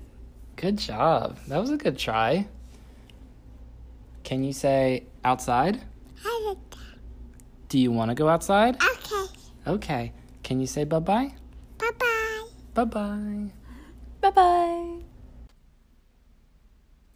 Good job. That was a good try. Can you say outside? Have Do you want to go outside? Okay. Okay. Can you say bye bye? Bye bye. Bye bye. Bye bye.